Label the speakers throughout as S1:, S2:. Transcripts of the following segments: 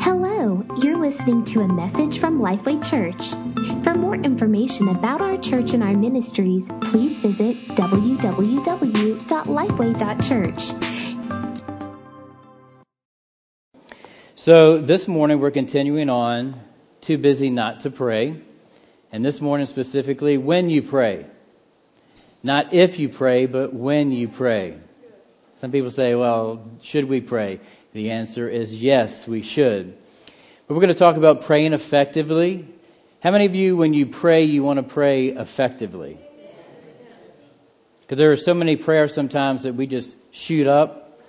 S1: Hello, you're listening to a message from Lifeway Church. For more information about our church and our ministries, please visit www.lifeway.church.
S2: So, this morning we're continuing on Too Busy Not to Pray. And this morning specifically, when you pray. Not if you pray, but when you pray. Some people say, well, should we pray? The answer is yes, we should. But we're going to talk about praying effectively. How many of you, when you pray, you want to pray effectively? Because there are so many prayers sometimes that we just shoot up,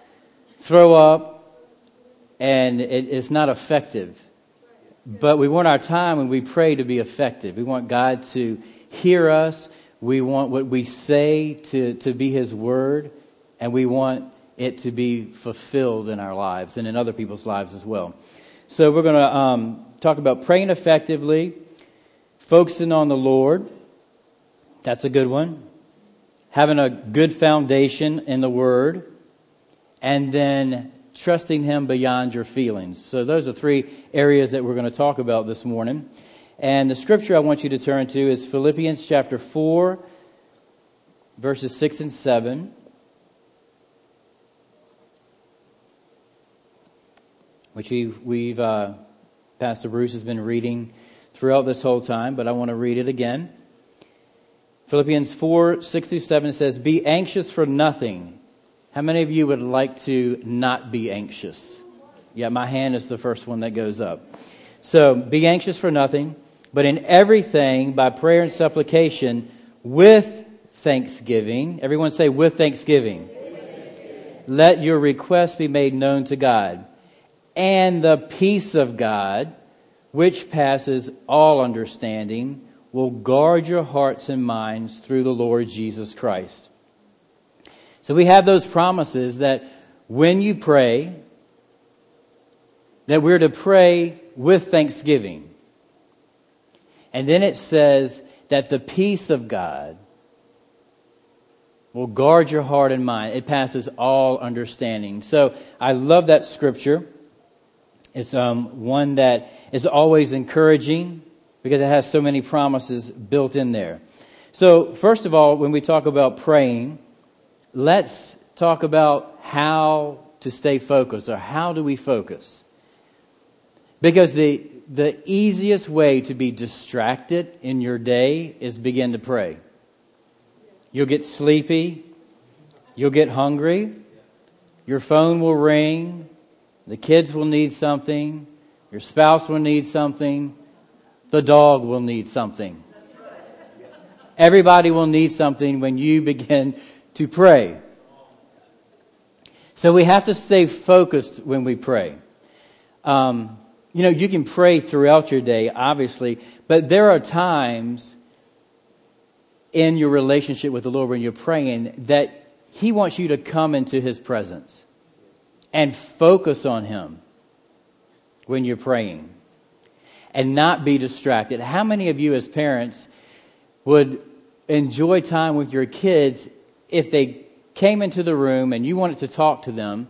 S2: throw up, and it, it's not effective. But we want our time when we pray to be effective. We want God to hear us. We want what we say to, to be His Word and we want it to be fulfilled in our lives and in other people's lives as well. So we're going to um, talk about praying effectively, focusing on the Lord. That's a good one. Having a good foundation in the Word, and then trusting Him beyond your feelings. So those are three areas that we're going to talk about this morning. And the scripture I want you to turn to is Philippians chapter 4, verses 6 and 7. Which we've, we've uh, Pastor Bruce has been reading throughout this whole time, but I want to read it again. Philippians 4 6 through 7 says, Be anxious for nothing. How many of you would like to not be anxious? Yeah, my hand is the first one that goes up. So, be anxious for nothing, but in everything, by prayer and supplication, with thanksgiving. Everyone say, with thanksgiving. With thanksgiving. Let your requests be made known to God and the peace of God, which passes all understanding, will guard your hearts and minds through the Lord Jesus Christ. So we have those promises that when you pray, that we're to pray with thanksgiving. And then it says that the peace of God will guard your heart and mind. It passes all understanding. So I love that scripture. It's um, one that is always encouraging because it has so many promises built in there. So, first of all, when we talk about praying, let's talk about how to stay focused or how do we focus. Because the, the easiest way to be distracted in your day is begin to pray. You'll get sleepy, you'll get hungry, your phone will ring, the kids will need something. Your spouse will need something. The dog will need something. Everybody will need something when you begin to pray. So we have to stay focused when we pray. Um, you know, you can pray throughout your day, obviously, but there are times in your relationship with the Lord when you're praying that He wants you to come into His presence and focus on Him when you're praying and not be distracted. How many of you, as parents, would enjoy time with your kids if they came into the room and you wanted to talk to them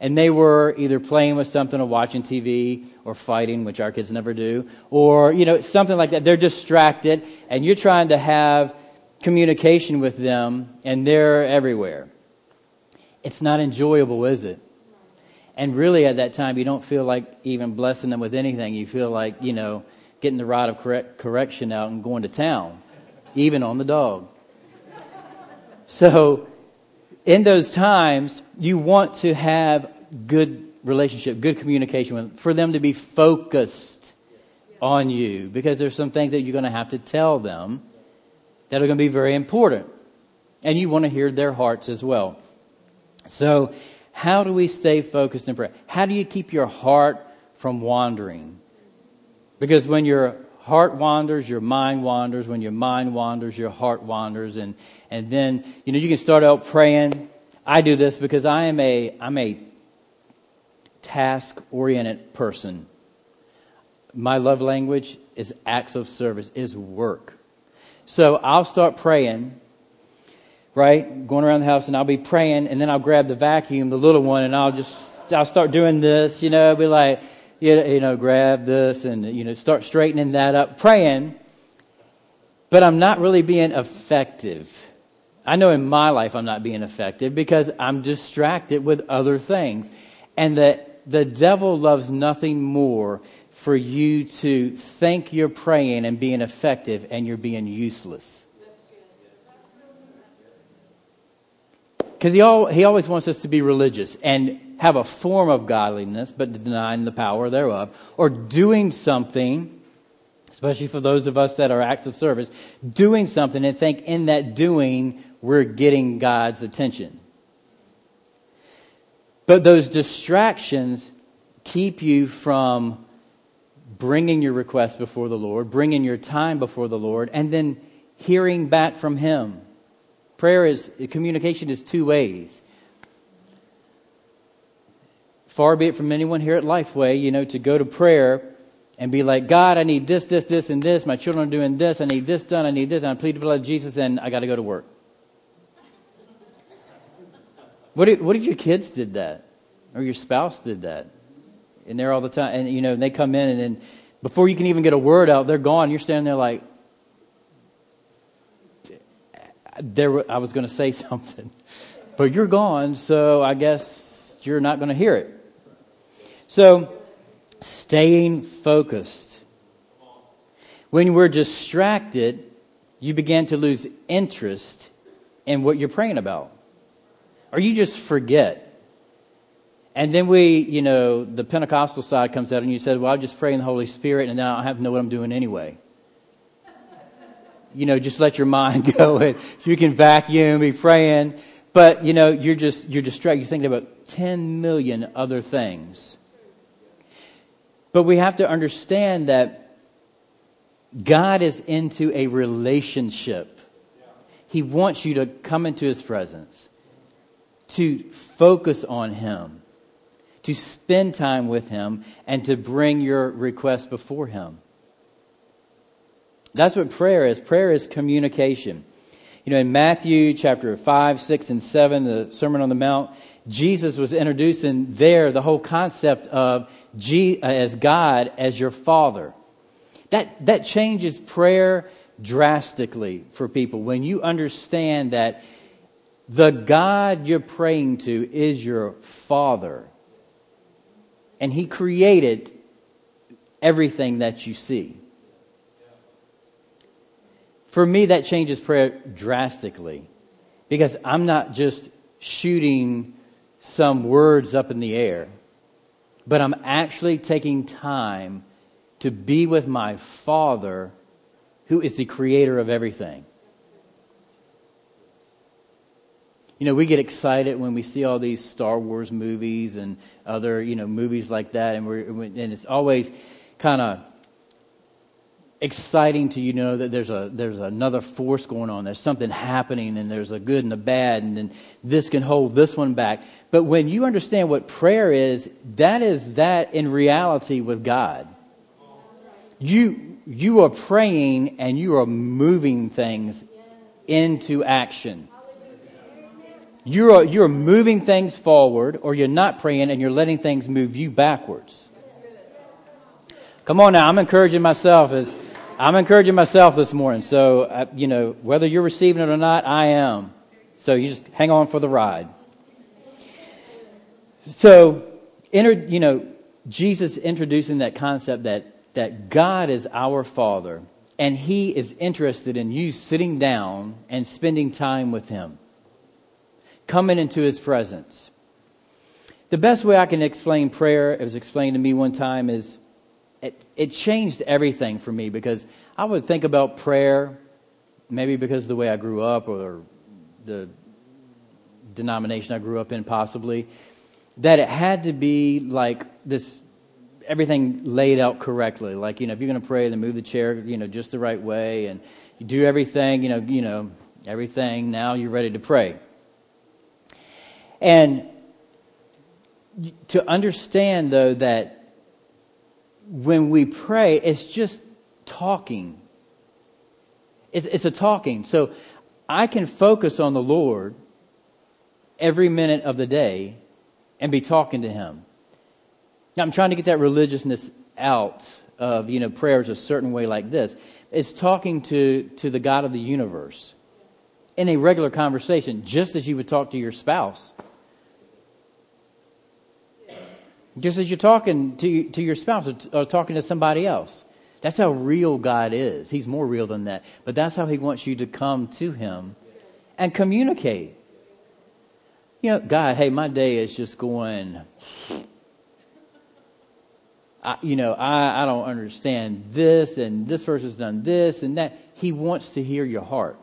S2: and they were either playing with something or watching TV or fighting, which our kids never do, or, you know, something like that. They're distracted and you're trying to have communication with them and they're everywhere. It's not enjoyable, is it? And really, at that time, you don't feel like even blessing them with anything. You feel like, you know, getting the rod of correct, correction out and going to town, even on the dog. So, in those times, you want to have good relationship, good communication with for them to be focused on you, because there's some things that you're going to have to tell them that are going to be very important. And you want to hear their hearts as well. So, how do we stay focused in prayer? How do you keep your heart from wandering? Because when your heart wanders, your mind wanders. When your mind wanders, your heart wanders. And, and then, you know, you can start out praying. I do this because I am a, I'm a task oriented person. My love language is acts of service, is work. So I'll start praying right? Going around the house and I'll be praying and then I'll grab the vacuum, the little one, and I'll just, I'll start doing this, you know, be like, you know, grab this and, you know, start straightening that up, praying, but I'm not really being effective. I know in my life I'm not being effective because I'm distracted with other things. And that the devil loves nothing more for you to think you're praying and being effective and you're being useless. Because he, he always wants us to be religious and have a form of godliness, but denying the power thereof, or doing something, especially for those of us that are acts of service, doing something and think in that doing we're getting God's attention. But those distractions keep you from bringing your request before the Lord, bringing your time before the Lord, and then hearing back from Him. Prayer is, communication is two ways. Far be it from anyone here at Lifeway, you know, to go to prayer and be like, God, I need this, this, this, and this. My children are doing this. I need this done. I need this. And I plead the blood of Jesus, and I got to go to work. What if, what if your kids did that? Or your spouse did that? And they're all the time, and you know, they come in, and then before you can even get a word out, they're gone. You're standing there like, there, I was going to say something, but you're gone, so I guess you're not going to hear it. So, staying focused. When we're distracted, you begin to lose interest in what you're praying about or you just forget. And then we, you know, the Pentecostal side comes out and you said, well, I'll just pray in the Holy Spirit and now I have to know what I'm doing anyway. You know, just let your mind go and you can vacuum, be praying, but you know, you're just, you're distracted. You're thinking about 10 million other things. But we have to understand that God is into a relationship. He wants you to come into His presence to focus on Him, to spend time with Him, and to bring your request before Him. That's what prayer is. Prayer is communication. You know, in Matthew chapter 5, 6, and 7, the Sermon on the Mount, Jesus was introducing there the whole concept of G, uh, as God as your Father. That, that changes prayer drastically for people when you understand that the God you're praying to is your Father. And He created everything that you see. For me, that changes prayer drastically because I'm not just shooting some words up in the air, but I'm actually taking time to be with my Father who is the creator of everything. you know, we get excited when we see all these Star Wars movies and other, you know, movies like that, and we're and it's always kind of exciting to you know that there's a there's another force going on. There's something happening, and there's a good and a bad, and then this can hold this one back. But when you understand what prayer is, that is that in reality with God. You you are praying and you are moving things into action. You're, you're moving things forward, or you're not praying and you're letting things move you backwards. Come on now, I'm encouraging myself as I'm encouraging myself this morning. So, uh, you know, whether you're receiving it or not, I am. So you just hang on for the ride. So, enter, you know, Jesus introducing that concept that, that God is our Father and He is interested in you sitting down and spending time with Him coming into his presence. The best way I can explain prayer, it was explained to me one time, is it, it changed everything for me because I would think about prayer, maybe because of the way I grew up or the denomination I grew up in, possibly, that it had to be like this everything laid out correctly. Like, you know, if you're going to pray, then move the chair, you know, just the right way, and you do everything, you know, you know, everything. Now you're ready to pray. And to understand, though, that when we pray, it's just talking. It's, it's a talking. So I can focus on the Lord every minute of the day and be talking to Him. Now, I'm trying to get that religiousness out of, you know, prayers a certain way like this. It's talking to, to the God of the universe in a regular conversation, just as you would talk to your spouse. Just as you're talking to, to your spouse or, or talking to somebody else. That's how real God is. He's more real than that. But that's how He wants you to come to Him and communicate. You know, God, hey, my day is just going. I, you know, I, I don't understand this, and this person's done this and that. He wants to hear your heart.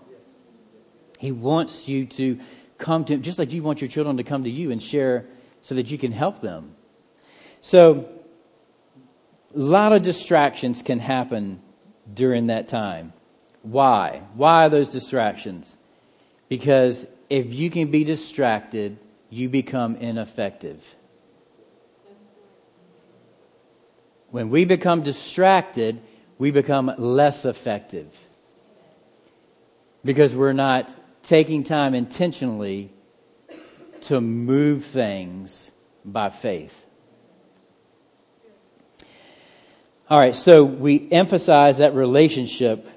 S2: He wants you to come to Him, just like you want your children to come to you and share so that you can help them. So, a lot of distractions can happen during that time. Why? Why are those distractions? Because if you can be distracted, you become ineffective. When we become distracted, we become less effective. Because we're not taking time intentionally to move things by faith. All right, so we emphasize that relationship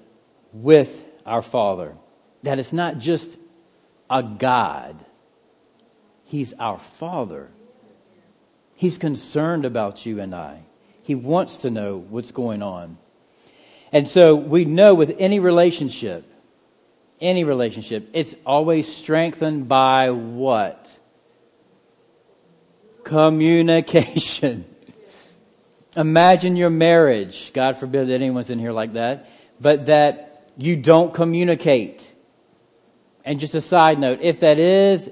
S2: with our Father. That it's not just a God, He's our Father. He's concerned about you and I. He wants to know what's going on. And so we know with any relationship, any relationship, it's always strengthened by what? Communication. Imagine your marriage. God forbid that anyone's in here like that. But that you don't communicate. And just a side note, if that is,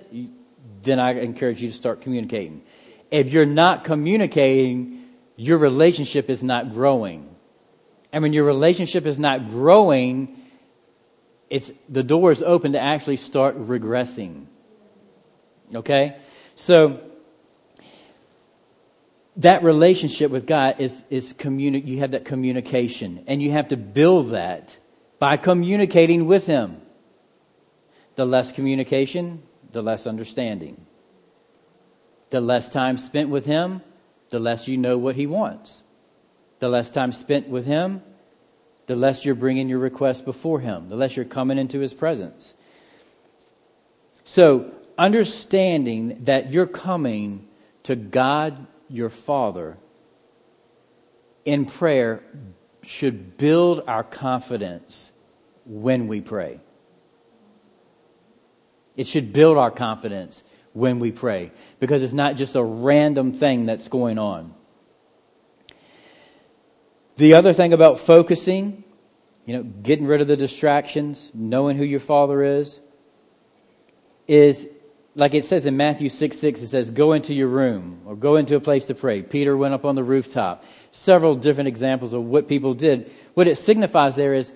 S2: then I encourage you to start communicating. If you're not communicating, your relationship is not growing. And when your relationship is not growing, it's the door is open to actually start regressing. Okay? So that relationship with God is, is communi- you have that communication, and you have to build that by communicating with Him. The less communication, the less understanding. The less time spent with Him, the less you know what He wants. The less time spent with Him, the less you're bringing your request before Him, the less you're coming into His presence. So, understanding that you're coming to God your Father in prayer should build our confidence when we pray. It should build our confidence when we pray because it's not just a random thing that's going on. The other thing about focusing, you know, getting rid of the distractions, knowing who your Father is, is like it says in Matthew 6 6, it says, go into your room or go into a place to pray. Peter went up on the rooftop. Several different examples of what people did. What it signifies there is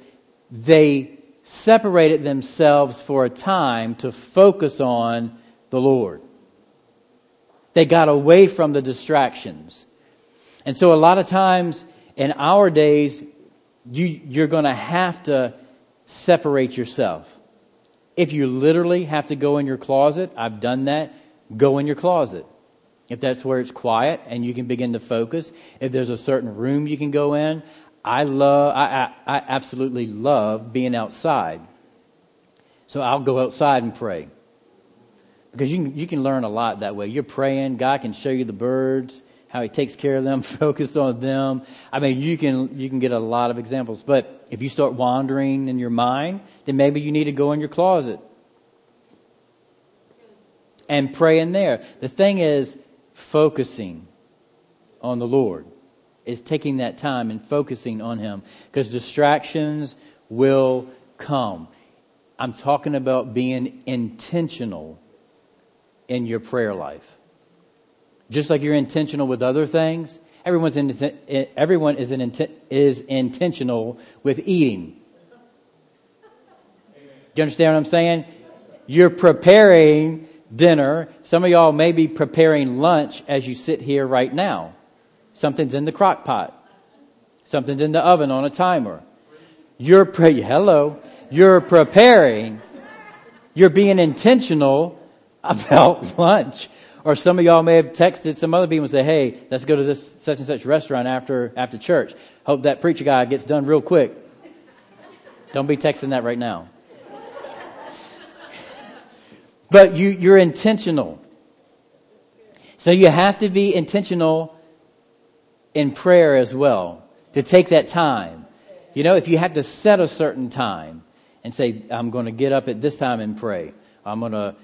S2: they separated themselves for a time to focus on the Lord. They got away from the distractions. And so, a lot of times in our days, you, you're going to have to separate yourself. If you literally have to go in your closet, I've done that, go in your closet. If that's where it's quiet and you can begin to focus, if there's a certain room you can go in, I love, I, I, I absolutely love being outside. So I'll go outside and pray. Because you can, you can learn a lot that way. You're praying, God can show you the birds, how he takes care of them, focus on them. I mean, you can, you can get a lot of examples. But if you start wandering in your mind, then maybe you need to go in your closet and pray in there. The thing is, focusing on the Lord is taking that time and focusing on Him because distractions will come. I'm talking about being intentional in your prayer life. Just like you're intentional with other things, everyone's in, everyone is, in, is intentional with eating. Do you understand what I'm saying? You're preparing dinner. Some of y'all may be preparing lunch as you sit here right now. Something's in the crock pot. Something's in the oven on a timer. You're pre- hello. You're preparing. You're being intentional about lunch Or some of y'all may have texted some other people and say, hey, let's go to this such and such restaurant after, after church. Hope that preacher guy gets done real quick. Don't be texting that right now. but you, you're intentional. So you have to be intentional in prayer as well, to take that time. You know, if you have to set a certain time and say, I'm going to get up at this time and pray, I'm going to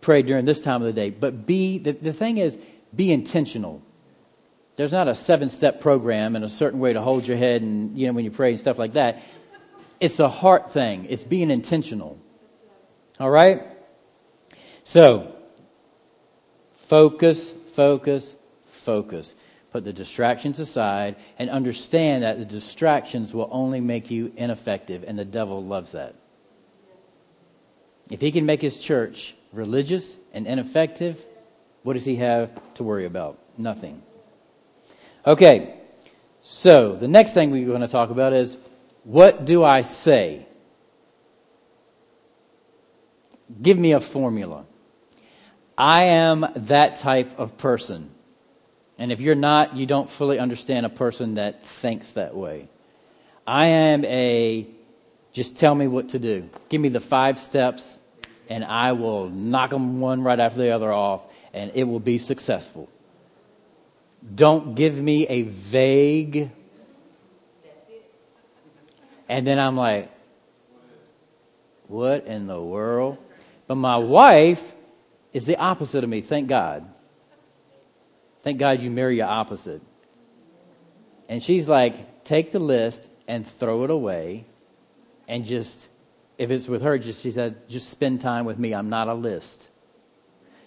S2: pray during this time of the day. But be, the, the thing is, be intentional. There's not a seven step program and a certain way to hold your head and, you know, when you pray and stuff like that. It's a heart thing, it's being intentional. All right? So, focus, focus, focus. Put the distractions aside and understand that the distractions will only make you ineffective, and the devil loves that. If he can make his church religious and ineffective, what does he have to worry about? Nothing. Okay, so the next thing we're going to talk about is what do I say? Give me a formula. I am that type of person. And if you're not, you don't fully understand a person that thinks that way. I am a just tell me what to do. Give me the five steps, and I will knock them one right after the other off, and it will be successful. Don't give me a vague. And then I'm like, what in the world? But my wife is the opposite of me, thank God. Thank God you marry your opposite. And she's like, take the list and throw it away and just, if it's with her, just she said, just spend time with me. I'm not a list.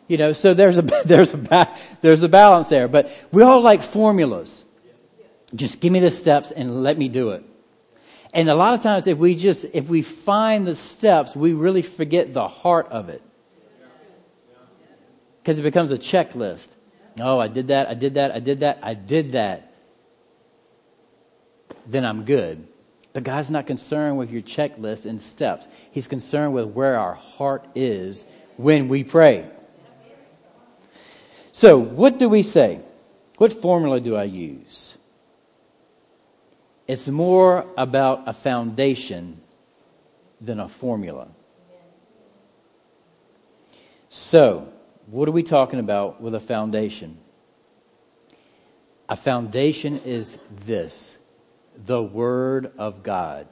S2: You know, so there's a, there's a, there's a balance there. But we all like formulas. Just give me the steps and let me do it. And a lot of times, if we just, if we find the steps, we really forget the heart of it. Because it becomes a checklist. Oh, I did that, I did that, I did that, I did that. Then I'm good. But God's not concerned with your checklist and steps. He's concerned with where our heart is when we pray. So, what do we say? What formula do I use? It's more about a foundation than a formula. So, what are we talking about with a foundation? A foundation is this the Word of God.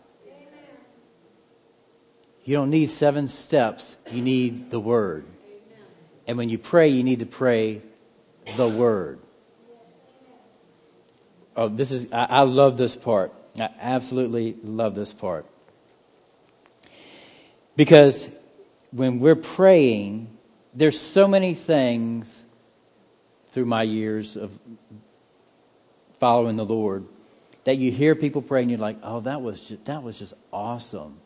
S2: You don't need seven steps, you need the Word. And when you pray, you need to pray the Word. Oh, this is, I, I love this part. I absolutely love this part. Because when we're praying, there's so many things through my years of following the Lord that you hear people pray and you're like, oh, that was just, that was just awesome.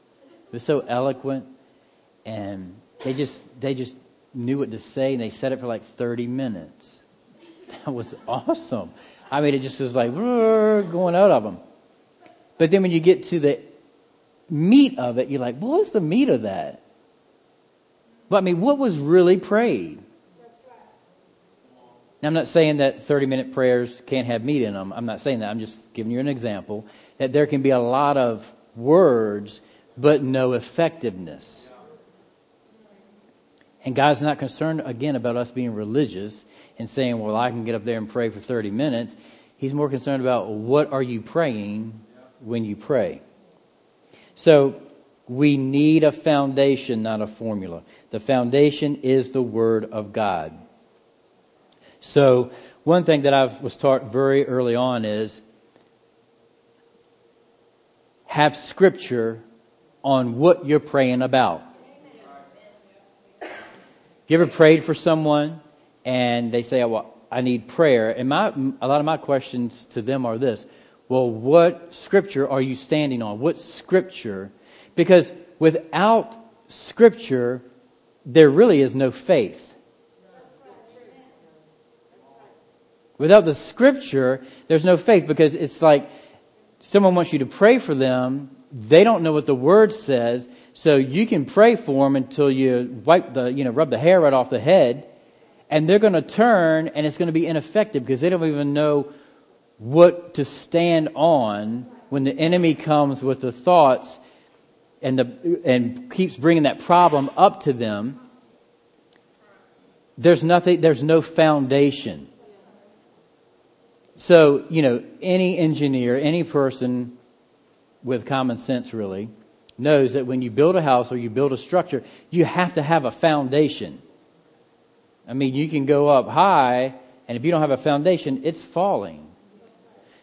S2: It was so eloquent, and they just they just knew what to say, and they said it for like 30 minutes. That was awesome. I mean, it just was like going out of them. But then when you get to the meat of it, you're like, what was the meat of that? But I mean, what was really prayed? Now, I'm not saying that 30 minute prayers can't have meat in them. I'm not saying that. I'm just giving you an example that there can be a lot of words, but no effectiveness. And God's not concerned, again, about us being religious and saying, well, I can get up there and pray for 30 minutes. He's more concerned about what are you praying when you pray. So, we need a foundation, not a formula. The foundation is the Word of God. So, one thing that I was taught very early on is have Scripture on what you're praying about. You ever prayed for someone and they say, oh, well, I need prayer? And my, a lot of my questions to them are this Well, what Scripture are you standing on? What Scripture because without Scripture, there really is no faith. Without the Scripture, there's no faith because it's like someone wants you to pray for them. They don't know what the Word says, so you can pray for them until you wipe the, you know, rub the hair right off the head, and they're going to turn and it's going to be ineffective because they don't even know what to stand on when the enemy comes with the thoughts and, the, and keeps bringing that problem up to them. There's nothing, there's no foundation. So, you know, any engineer, any person with common sense really, knows that when you build a house or you build a structure, you have to have a foundation. I mean, you can go up high, and if you don't have a foundation, it's falling.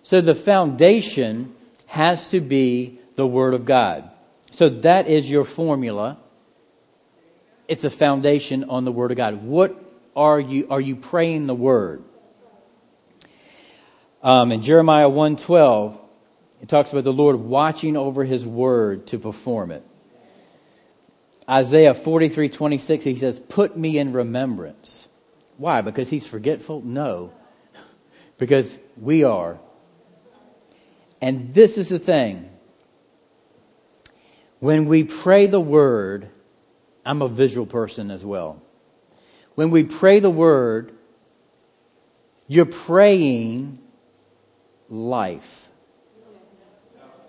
S2: So the foundation has to be the Word of God. So that is your formula. It's a foundation on the Word of God. What are you? Are you praying the Word? Um, in Jeremiah 112, it talks about the Lord watching over His Word to perform it. Isaiah 43.26, he says, Put me in remembrance. Why? Because he's forgetful? No. because we are. And this is the thing. When we pray the word, I'm a visual person as well. When we pray the word, you're praying life.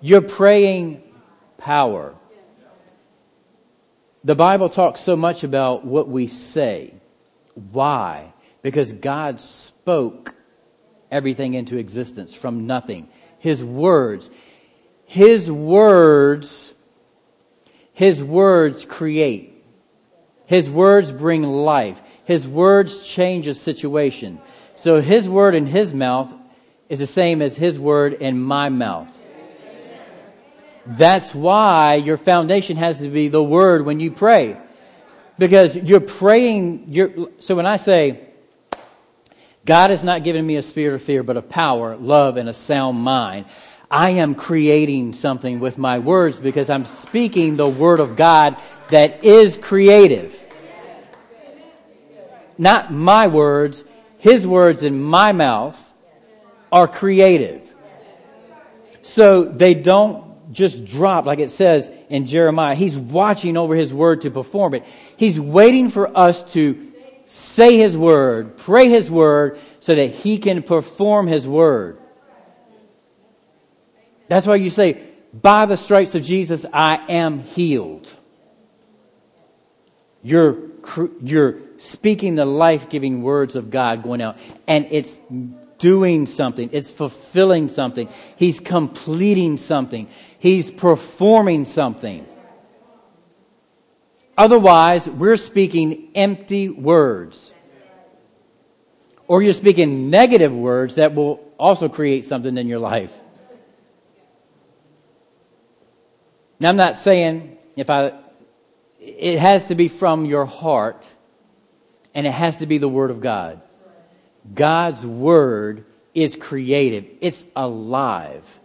S2: You're praying power. The Bible talks so much about what we say. Why? Because God spoke everything into existence from nothing. His words. His words, His words create. His words bring life. His words change a situation. So His word in His mouth is the same as His word in my mouth. That's why your foundation has to be the word when you pray. Because you're praying, you're, so when I say, God has not given me a spirit of fear, but a power, love, and a sound mind. I am creating something with my words because I'm speaking the word of God that is creative. Not my words, his words in my mouth are creative. So they don't just drop, like it says in Jeremiah. He's watching over his word to perform it. He's waiting for us to say his word, pray his word, so that he can perform his word. That's why you say, by the stripes of Jesus, I am healed. You're, you're speaking the life giving words of God going out, and it's doing something, it's fulfilling something, He's completing something, He's performing something. Otherwise, we're speaking empty words. Or you're speaking negative words that will also create something in your life. Now, I'm not saying if I, it has to be from your heart and it has to be the Word of God. God's word is creative, it's alive.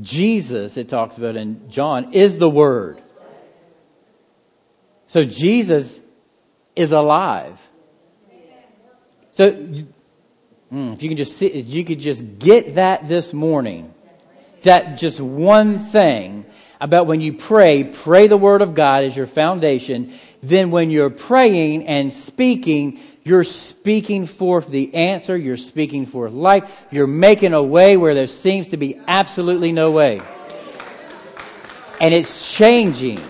S2: Jesus, it talks about in John, is the word. So Jesus is alive. So hmm, if you can just see, you could just get that this morning, that just one thing about when you pray, pray the word of God as your foundation. Then when you're praying and speaking, you're speaking forth the answer. You're speaking forth life. You're making a way where there seems to be absolutely no way. And it's changing.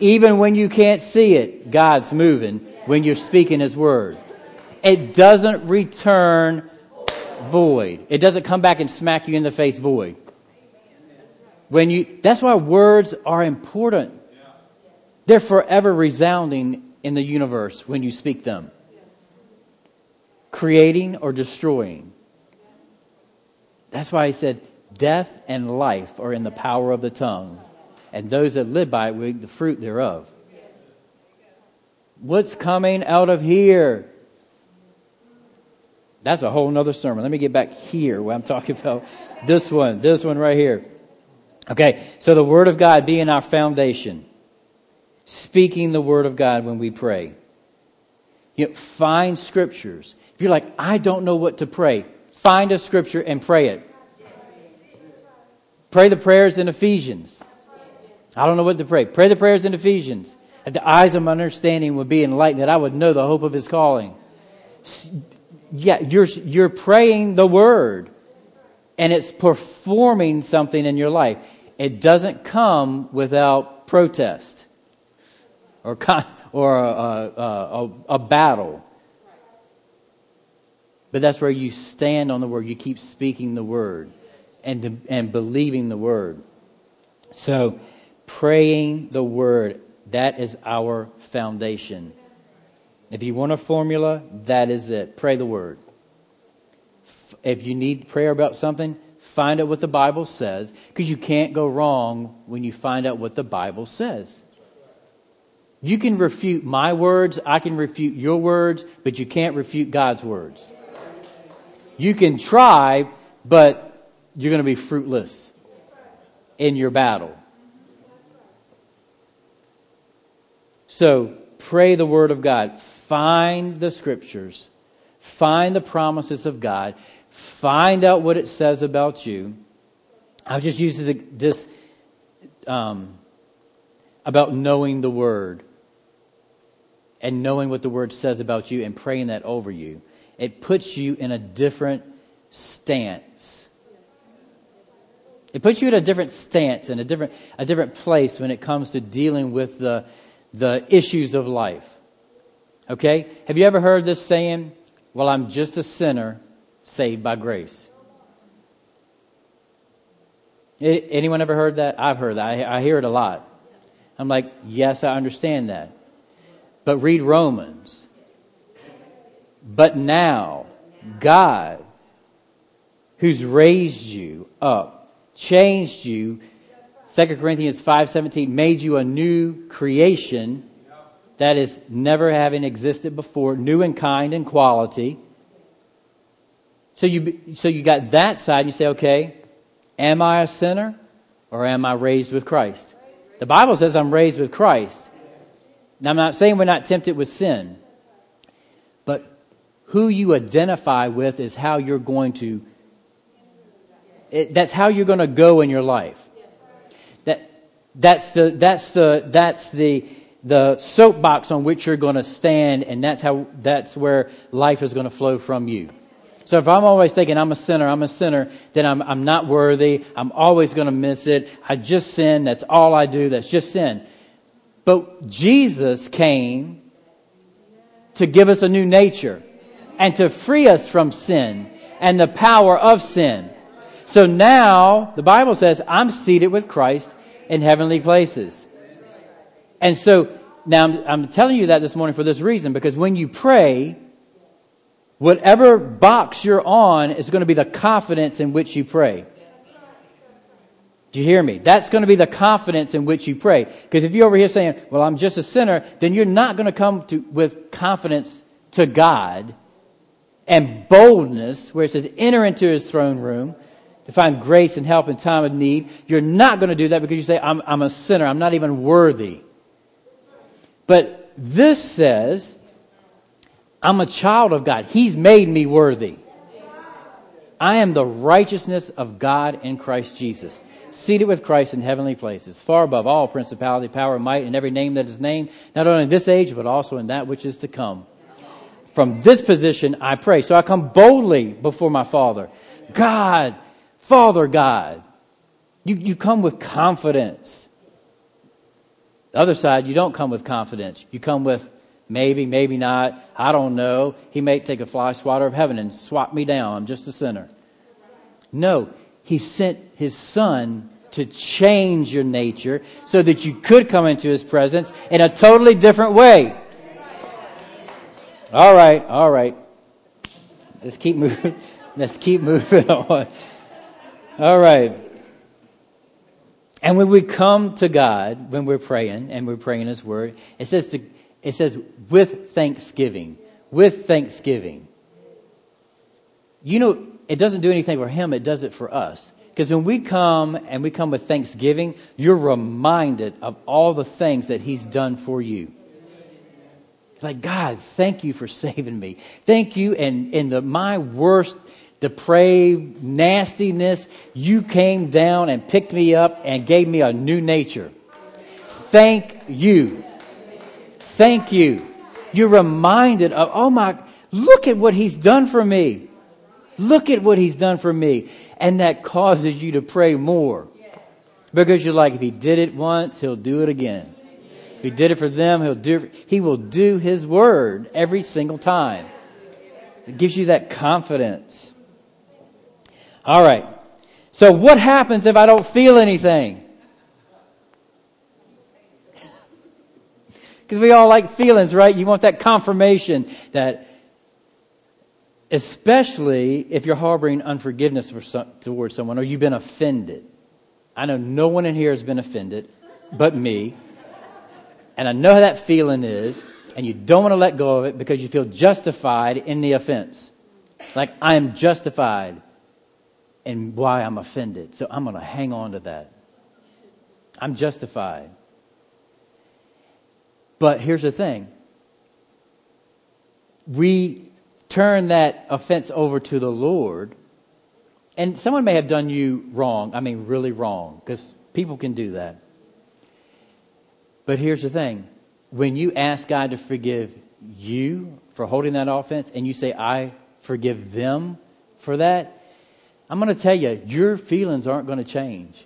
S2: Even when you can't see it, God's moving when you're speaking His word. It doesn't return void. It doesn't come back and smack you in the face void. When you, that's why words are important. They're forever resounding in the universe when you speak them creating or destroying. That's why he said, Death and life are in the power of the tongue, and those that live by it will eat the fruit thereof. What's coming out of here? That's a whole nother sermon. Let me get back here where I'm talking about this one, this one right here. Okay, so the Word of God being our foundation, speaking the Word of God when we pray. You know, find scriptures if you're like, I don't know what to pray, find a scripture and pray it. Pray the prayers in Ephesians. I don't know what to pray. Pray the prayers in Ephesians. That the eyes of my understanding would be enlightened, that I would know the hope of his calling. yeah, you're, you're praying the word and it's performing something in your life. It doesn't come without protest or, con- or a, a, a, a battle. But that's where you stand on the word. You keep speaking the word and, and believing the word. So, praying the word, that is our foundation. If you want a formula, that is it. Pray the word. If you need prayer about something, find out what the Bible says, because you can't go wrong when you find out what the Bible says. You can refute my words, I can refute your words, but you can't refute God's words. You can try, but you're going to be fruitless in your battle. So pray the Word of God. Find the Scriptures. Find the promises of God. Find out what it says about you. I'll just used this um, about knowing the Word and knowing what the Word says about you and praying that over you. It puts you in a different stance. It puts you in a different stance and a different, a different place when it comes to dealing with the, the issues of life. Okay? Have you ever heard this saying, Well, I'm just a sinner saved by grace? Anyone ever heard that? I've heard that. I, I hear it a lot. I'm like, Yes, I understand that. But read Romans. But now, God, who's raised you up, changed you, 2 Corinthians 5:17 made you a new creation that is never having existed before, new in kind and quality. So you so you got that side and you say, "Okay, am I a sinner or am I raised with Christ?" The Bible says I'm raised with Christ. Now I'm not saying we're not tempted with sin. Who you identify with is how you're going to it, that's how you're going to go in your life. That that's the, that's the, that's the, the soapbox on which you're going to stand, and that's how, that's where life is going to flow from you. So if I'm always thinking I'm a sinner, I'm a sinner, then I'm, I'm not worthy. I'm always going to miss it. I just sin. That's all I do. That's just sin. But Jesus came to give us a new nature and to free us from sin and the power of sin. So now the Bible says I'm seated with Christ in heavenly places. And so now I'm, I'm, telling you that this morning for this reason because when you pray, whatever box you're on is going to be the confidence in which you pray. Do you hear me? That's going to be the confidence in which you pray. Because if you're over here saying, well, I'm just a sinner, then you're not going to come to, with confidence to God and boldness, where it says, enter into his throne room to find grace and help in time of need. You're not going to do that because you say, I'm, I'm a sinner. I'm not even worthy. But this says, I'm a child of God. He's made me worthy. I am the righteousness of God in Christ Jesus, seated with Christ in heavenly places, far above all principality, power, might, and every name that is named, not only in this age, but also in that which is to come. From this position, I pray. So I come boldly before my Father. God, Father God. You, you come with confidence. The other side, you don't come with confidence. You come with maybe, maybe not. I don't know. He may take a fly swatter of heaven and swap me down. I'm just a sinner. No, he sent his son to change your nature so that you could come into his presence in a totally different way. All right, all right. Let's keep moving. Let's keep moving on. All right. And when we come to God, when we're praying and we're praying His Word, it says, to, it says with thanksgiving. With thanksgiving. You know, it doesn't do anything for Him, it does it for us. Because when we come and we come with thanksgiving, you're reminded of all the things that He's done for you. Like, God, thank you for saving me. Thank you. And in the, my worst depraved nastiness, you came down and picked me up and gave me a new nature. Thank you. Thank you. You're reminded of, oh my, Look at what he's done for me. Look at what he's done for me. And that causes you to pray more. Because you're like, if he did it once, he'll do it again. If he did it for them, he'll do. He will do his word every single time. It gives you that confidence. All right. So what happens if I don't feel anything? Because we all like feelings, right? You want that confirmation that, especially if you're harboring unforgiveness some, towards someone or you've been offended. I know no one in here has been offended but me. And I know how that feeling is, and you don't want to let go of it because you feel justified in the offense. Like, I am justified in why I'm offended. So I'm going to hang on to that. I'm justified. But here's the thing we turn that offense over to the Lord, and someone may have done you wrong. I mean, really wrong, because people can do that. But here's the thing when you ask God to forgive you for holding that offense, and you say, I forgive them for that, I'm going to tell you, your feelings aren't going to change.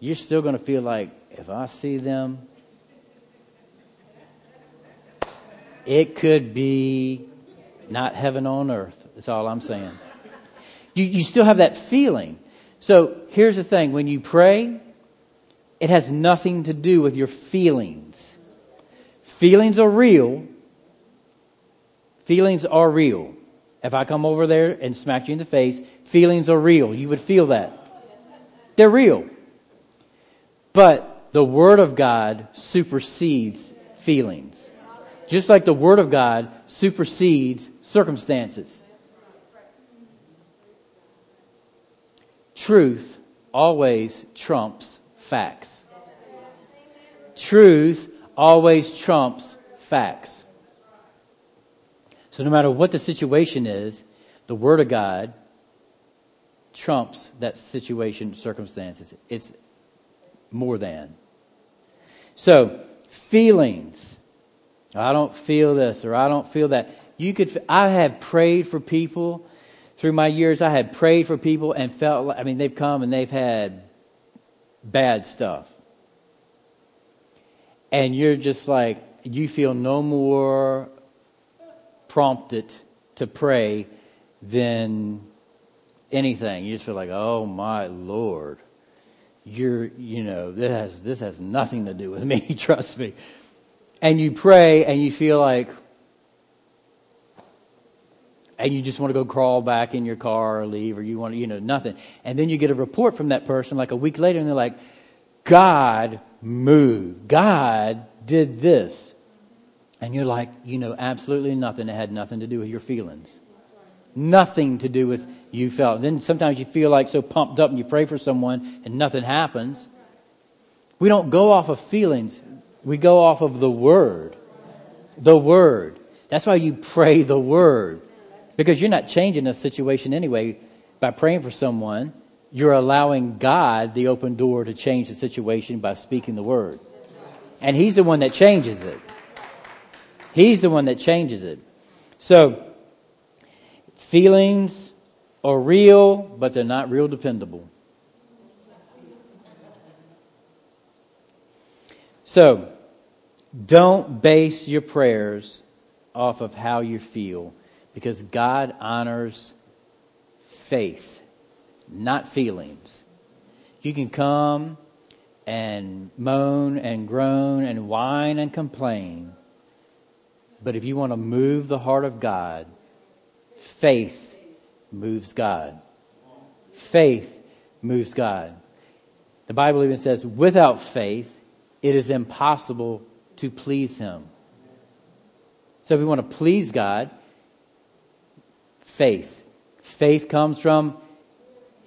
S2: You're still going to feel like, if I see them, It could be not heaven on earth. That's all I'm saying. You, you still have that feeling. So here's the thing when you pray, it has nothing to do with your feelings. Feelings are real. Feelings are real. If I come over there and smack you in the face, feelings are real. You would feel that. They're real. But the Word of God supersedes feelings. Just like the Word of God supersedes circumstances. Truth always trumps facts. Truth always trumps facts. So, no matter what the situation is, the Word of God trumps that situation, circumstances. It's more than. So, feelings I don't feel this or I don't feel that. You could, I have prayed for people through my years. I had prayed for people and felt like, I mean, they've come and they've had bad stuff. And you're just like, you feel no more prompted to pray than anything. You just feel like, oh my Lord, you're, you know, this has, this has nothing to do with me, trust me and you pray and you feel like, and you just want to go crawl back in your car or leave or you want to, you know, nothing. And then you get a report from that person like a week later and they're like, God moved. God did this. And you're like, you know, absolutely nothing. It had nothing to do with your feelings. Nothing to do with you felt. Then sometimes you feel like so pumped up and you pray for someone and nothing happens. We don't go off of feelings. We go off of the Word. The Word. That's why you pray the Word. Because you're not changing a situation anyway by praying for someone. You're allowing God the open door to change the situation by speaking the Word. And He's the one that changes it. He's the one that changes it. So, feelings are real, but they're not real dependable. So, don't base your prayers off of how you feel because God honors faith, not feelings. You can come and moan and groan and whine and complain, but if you want to move the heart of God, faith moves God. Faith moves God. The Bible even says, without faith, it is impossible to please Him. So if we want to please God, faith. Faith comes from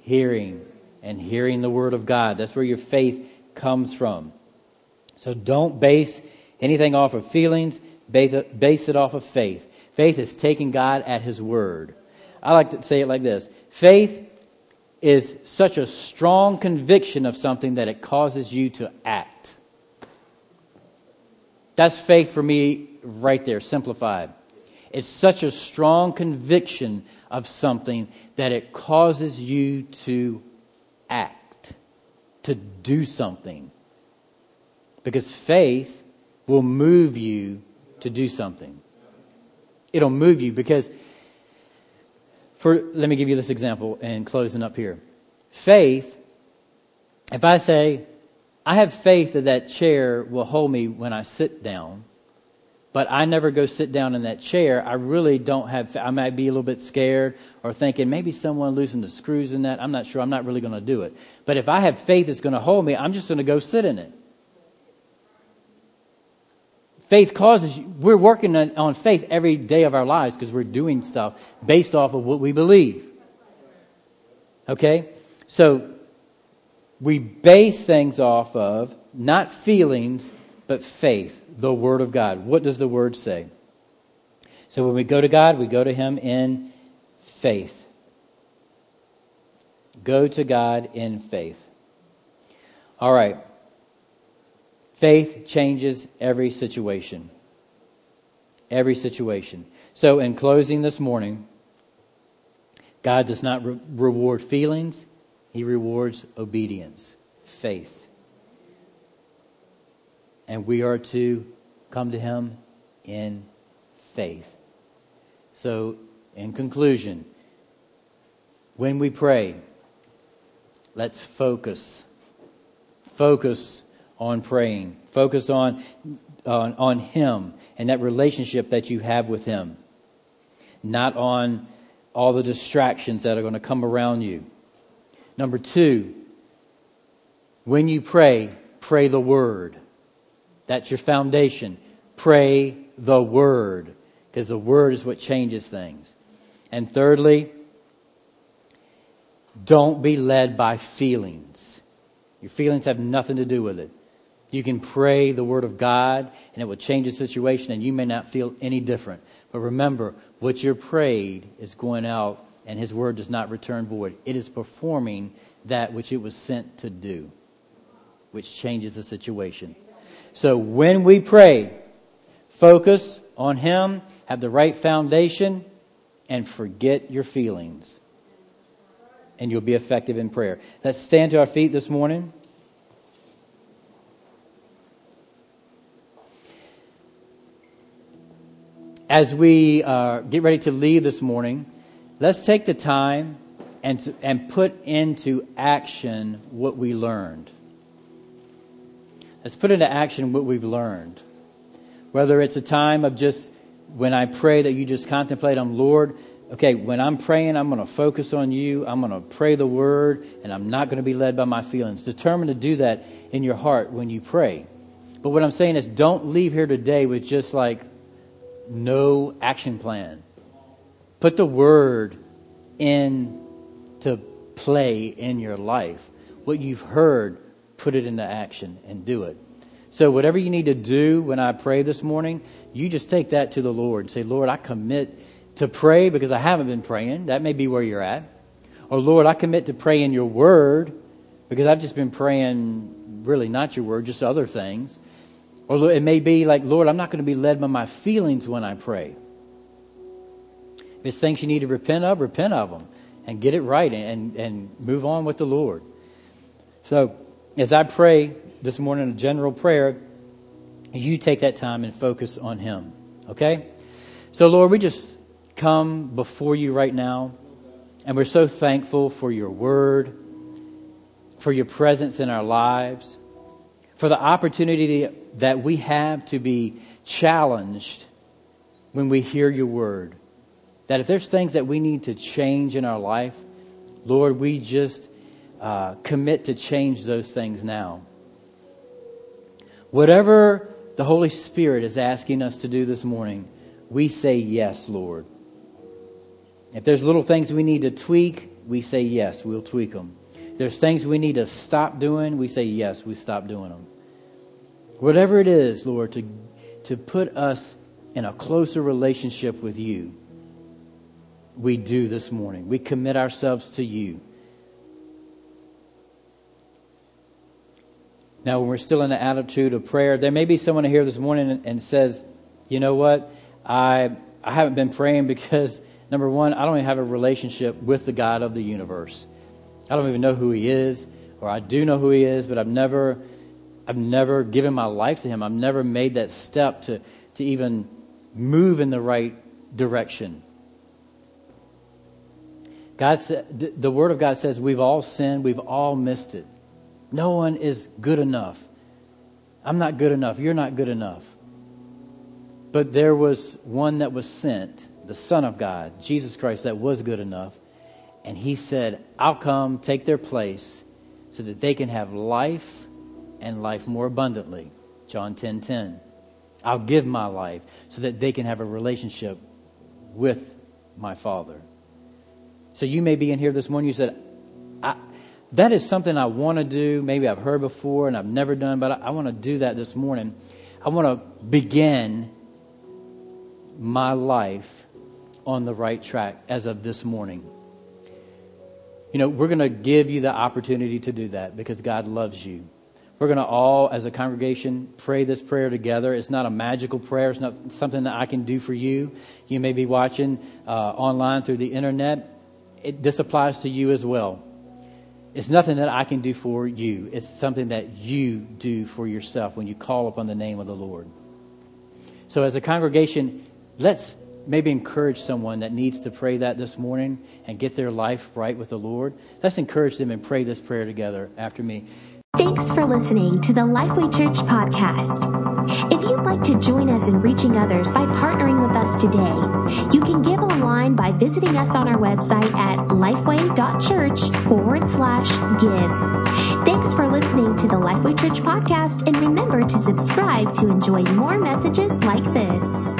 S2: hearing and hearing the Word of God. That's where your faith comes from. So don't base anything off of feelings, base it off of faith. Faith is taking God at His Word. I like to say it like this faith is such a strong conviction of something that it causes you to act. That's faith for me right there, simplified. It's such a strong conviction of something that it causes you to act, to do something. Because faith will move you to do something. It'll move you because, for, let me give you this example and closing up here. Faith, if I say, I have faith that that chair will hold me when I sit down, but I never go sit down in that chair, I really don't have, I might be a little bit scared or thinking maybe someone loosened the screws in that. I'm not sure. I'm not really going to do it. But if I have faith that's going to hold me, I'm just going to go sit in it. Faith causes we're working on, on faith every day of our lives because we're doing stuff based off of what we believe. Okay? So we base things off of not feelings, but faith, the Word of God. What does the Word say? So when we go to God, we go to Him in faith. Go to God in faith. All right. Faith changes every situation. Every situation. So, in closing this morning, God does not re- reward feelings, He rewards obedience, faith. And we are to come to Him in faith. So, in conclusion, when we pray, let's focus. Focus on praying. Focus on, on, on Him and that relationship that you have with Him, not on all the distractions that are going to come around you. Number two, when you pray, pray the Word. That's your foundation. Pray the Word, because the Word is what changes things. And thirdly, don't be led by feelings. Your feelings have nothing to do with it. You can pray the Word of God, and it will change the situation, and you may not feel any different. But remember, what you're prayed is going out, and His Word does not return void. It is performing that which it was sent to do, which changes the situation. So when we pray, focus on Him, have the right foundation, and forget your feelings. And you'll be effective in prayer. Let's stand to our feet this morning. as we uh, get ready to leave this morning, let's take the time and, to, and put into action what we learned. Let's put into action what we've learned. Whether it's a time of just when I pray that you just contemplate on Lord, okay, when I'm praying, I'm going to focus on you. I'm going to pray the word, and I'm not going to be led by my feelings. Determined to do that in your heart when you pray. But what I'm saying is, don't leave here today with just like, no action plan. Put the word into play in your life. What you've heard, put it into action and do it. So, whatever you need to do when I pray this morning, you just take that to the Lord and say, Lord, I commit to pray because I haven't been praying. That may be where you're at. Or, Lord, I commit to pray in your word because I've just been praying really not your word, just other things. Or it may be like, Lord, I'm not going to be led by my feelings when I pray. If it's things you need to repent of, repent of them and get it right and, and move on with the Lord. So, as I pray this morning, a general prayer, you take that time and focus on Him. Okay? So, Lord, we just come before you right now, and we're so thankful for your word, for your presence in our lives for the opportunity that we have to be challenged when we hear your word. That if there's things that we need to change in our life, Lord, we just uh, commit to change those things now. Whatever the Holy Spirit is asking us to do this morning, we say yes, Lord. If there's little things we need to tweak, we say yes, we'll tweak them If there's things we need to stop doing, we say yes, we stop doing them. Whatever it is, Lord, to, to put us in a closer relationship with you, we do this morning. We commit ourselves to you. Now, when we're still in the attitude of prayer, there may be someone here this morning and, says, you know what? I, I haven't been praying because, number one, I don't even have a relationship with the God of the universe. I don't even know who He is, or I do know who He is, but I've never, I've never given my life to Him. I've never made that step to, to even move in the right direction. God the Word of God says we've all sinned, we've all missed it. No one is good enough. I'm not good enough. You're not good enough. But there was one that was sent, the Son of God, Jesus Christ, that was good enough. And he said, I'll come take their place so that they can have life and life more abundantly. John 10 10. I'll give my life so that they can have a relationship with my Father. So you may be in here this morning, you said, that is something I want to do. Maybe I've heard before and I've never done, but I, I want to do that this morning. I want to begin my life on the right track as of this morning. You know, we're going to give you the opportunity to do that because God loves you. We're going to all, as a congregation, pray this prayer together. It's not a magical prayer, it's not something that I can do for you. You may be watching uh, online through the internet it, this applies to you as well. It's nothing that I can do for you. It's something that you do for yourself when you call upon the name of the Lord. So, as a congregation, let's maybe encourage someone that needs to pray that this morning and get their life right with the Lord. Let's encourage them and pray this prayer together after me.
S1: Thanks for listening to the Lifeway Church podcast. If you'd like to join us in reaching others by partnering with us today, you can give online by visiting us on our website at lifeway.church forward slash give. Thanks for listening to the Lifeway Church podcast, and remember to subscribe to enjoy more messages like this.